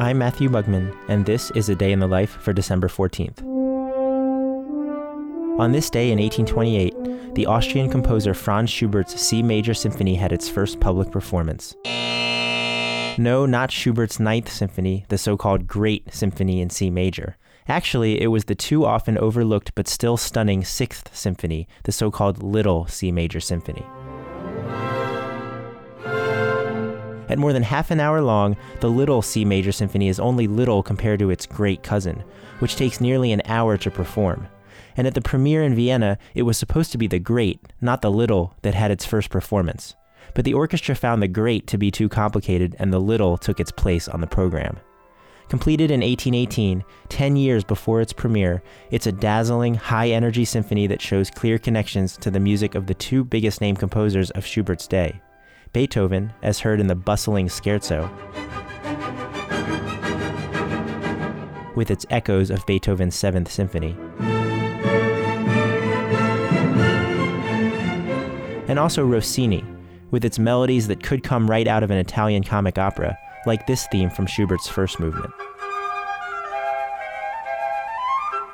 I'm Matthew Mugmon, and this is a day in the life for December 14th. On this day in 1828, the Austrian composer Franz Schubert's C major symphony had its first public performance. No, not Schubert's Ninth Symphony, the so called Great Symphony in C major. Actually, it was the too often overlooked but still stunning Sixth Symphony, the so called Little C major symphony. At more than half an hour long, the Little C Major Symphony is only little compared to its great cousin, which takes nearly an hour to perform. And at the premiere in Vienna, it was supposed to be the Great, not the Little, that had its first performance. But the orchestra found the Great to be too complicated, and the Little took its place on the program. Completed in 1818, 10 years before its premiere, it's a dazzling, high energy symphony that shows clear connections to the music of the two biggest name composers of Schubert's day. Beethoven, as heard in the bustling scherzo, with its echoes of Beethoven's Seventh Symphony. And also Rossini, with its melodies that could come right out of an Italian comic opera, like this theme from Schubert's first movement.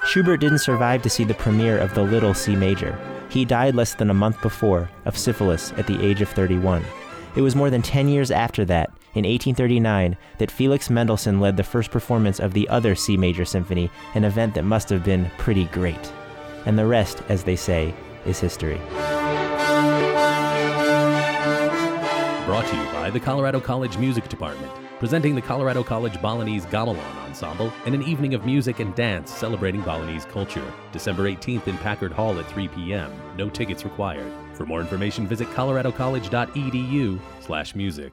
Schubert didn't survive to see the premiere of the Little C Major. He died less than a month before of syphilis at the age of 31. It was more than 10 years after that, in 1839, that Felix Mendelssohn led the first performance of the other C major symphony, an event that must have been pretty great. And the rest, as they say, is history. Brought to you by the Colorado College Music Department, presenting the Colorado College Balinese Gamelan Ensemble and an evening of music and dance celebrating Balinese culture. December 18th in Packard Hall at 3 p.m. No tickets required. For more information, visit coloradocollege.edu slash music.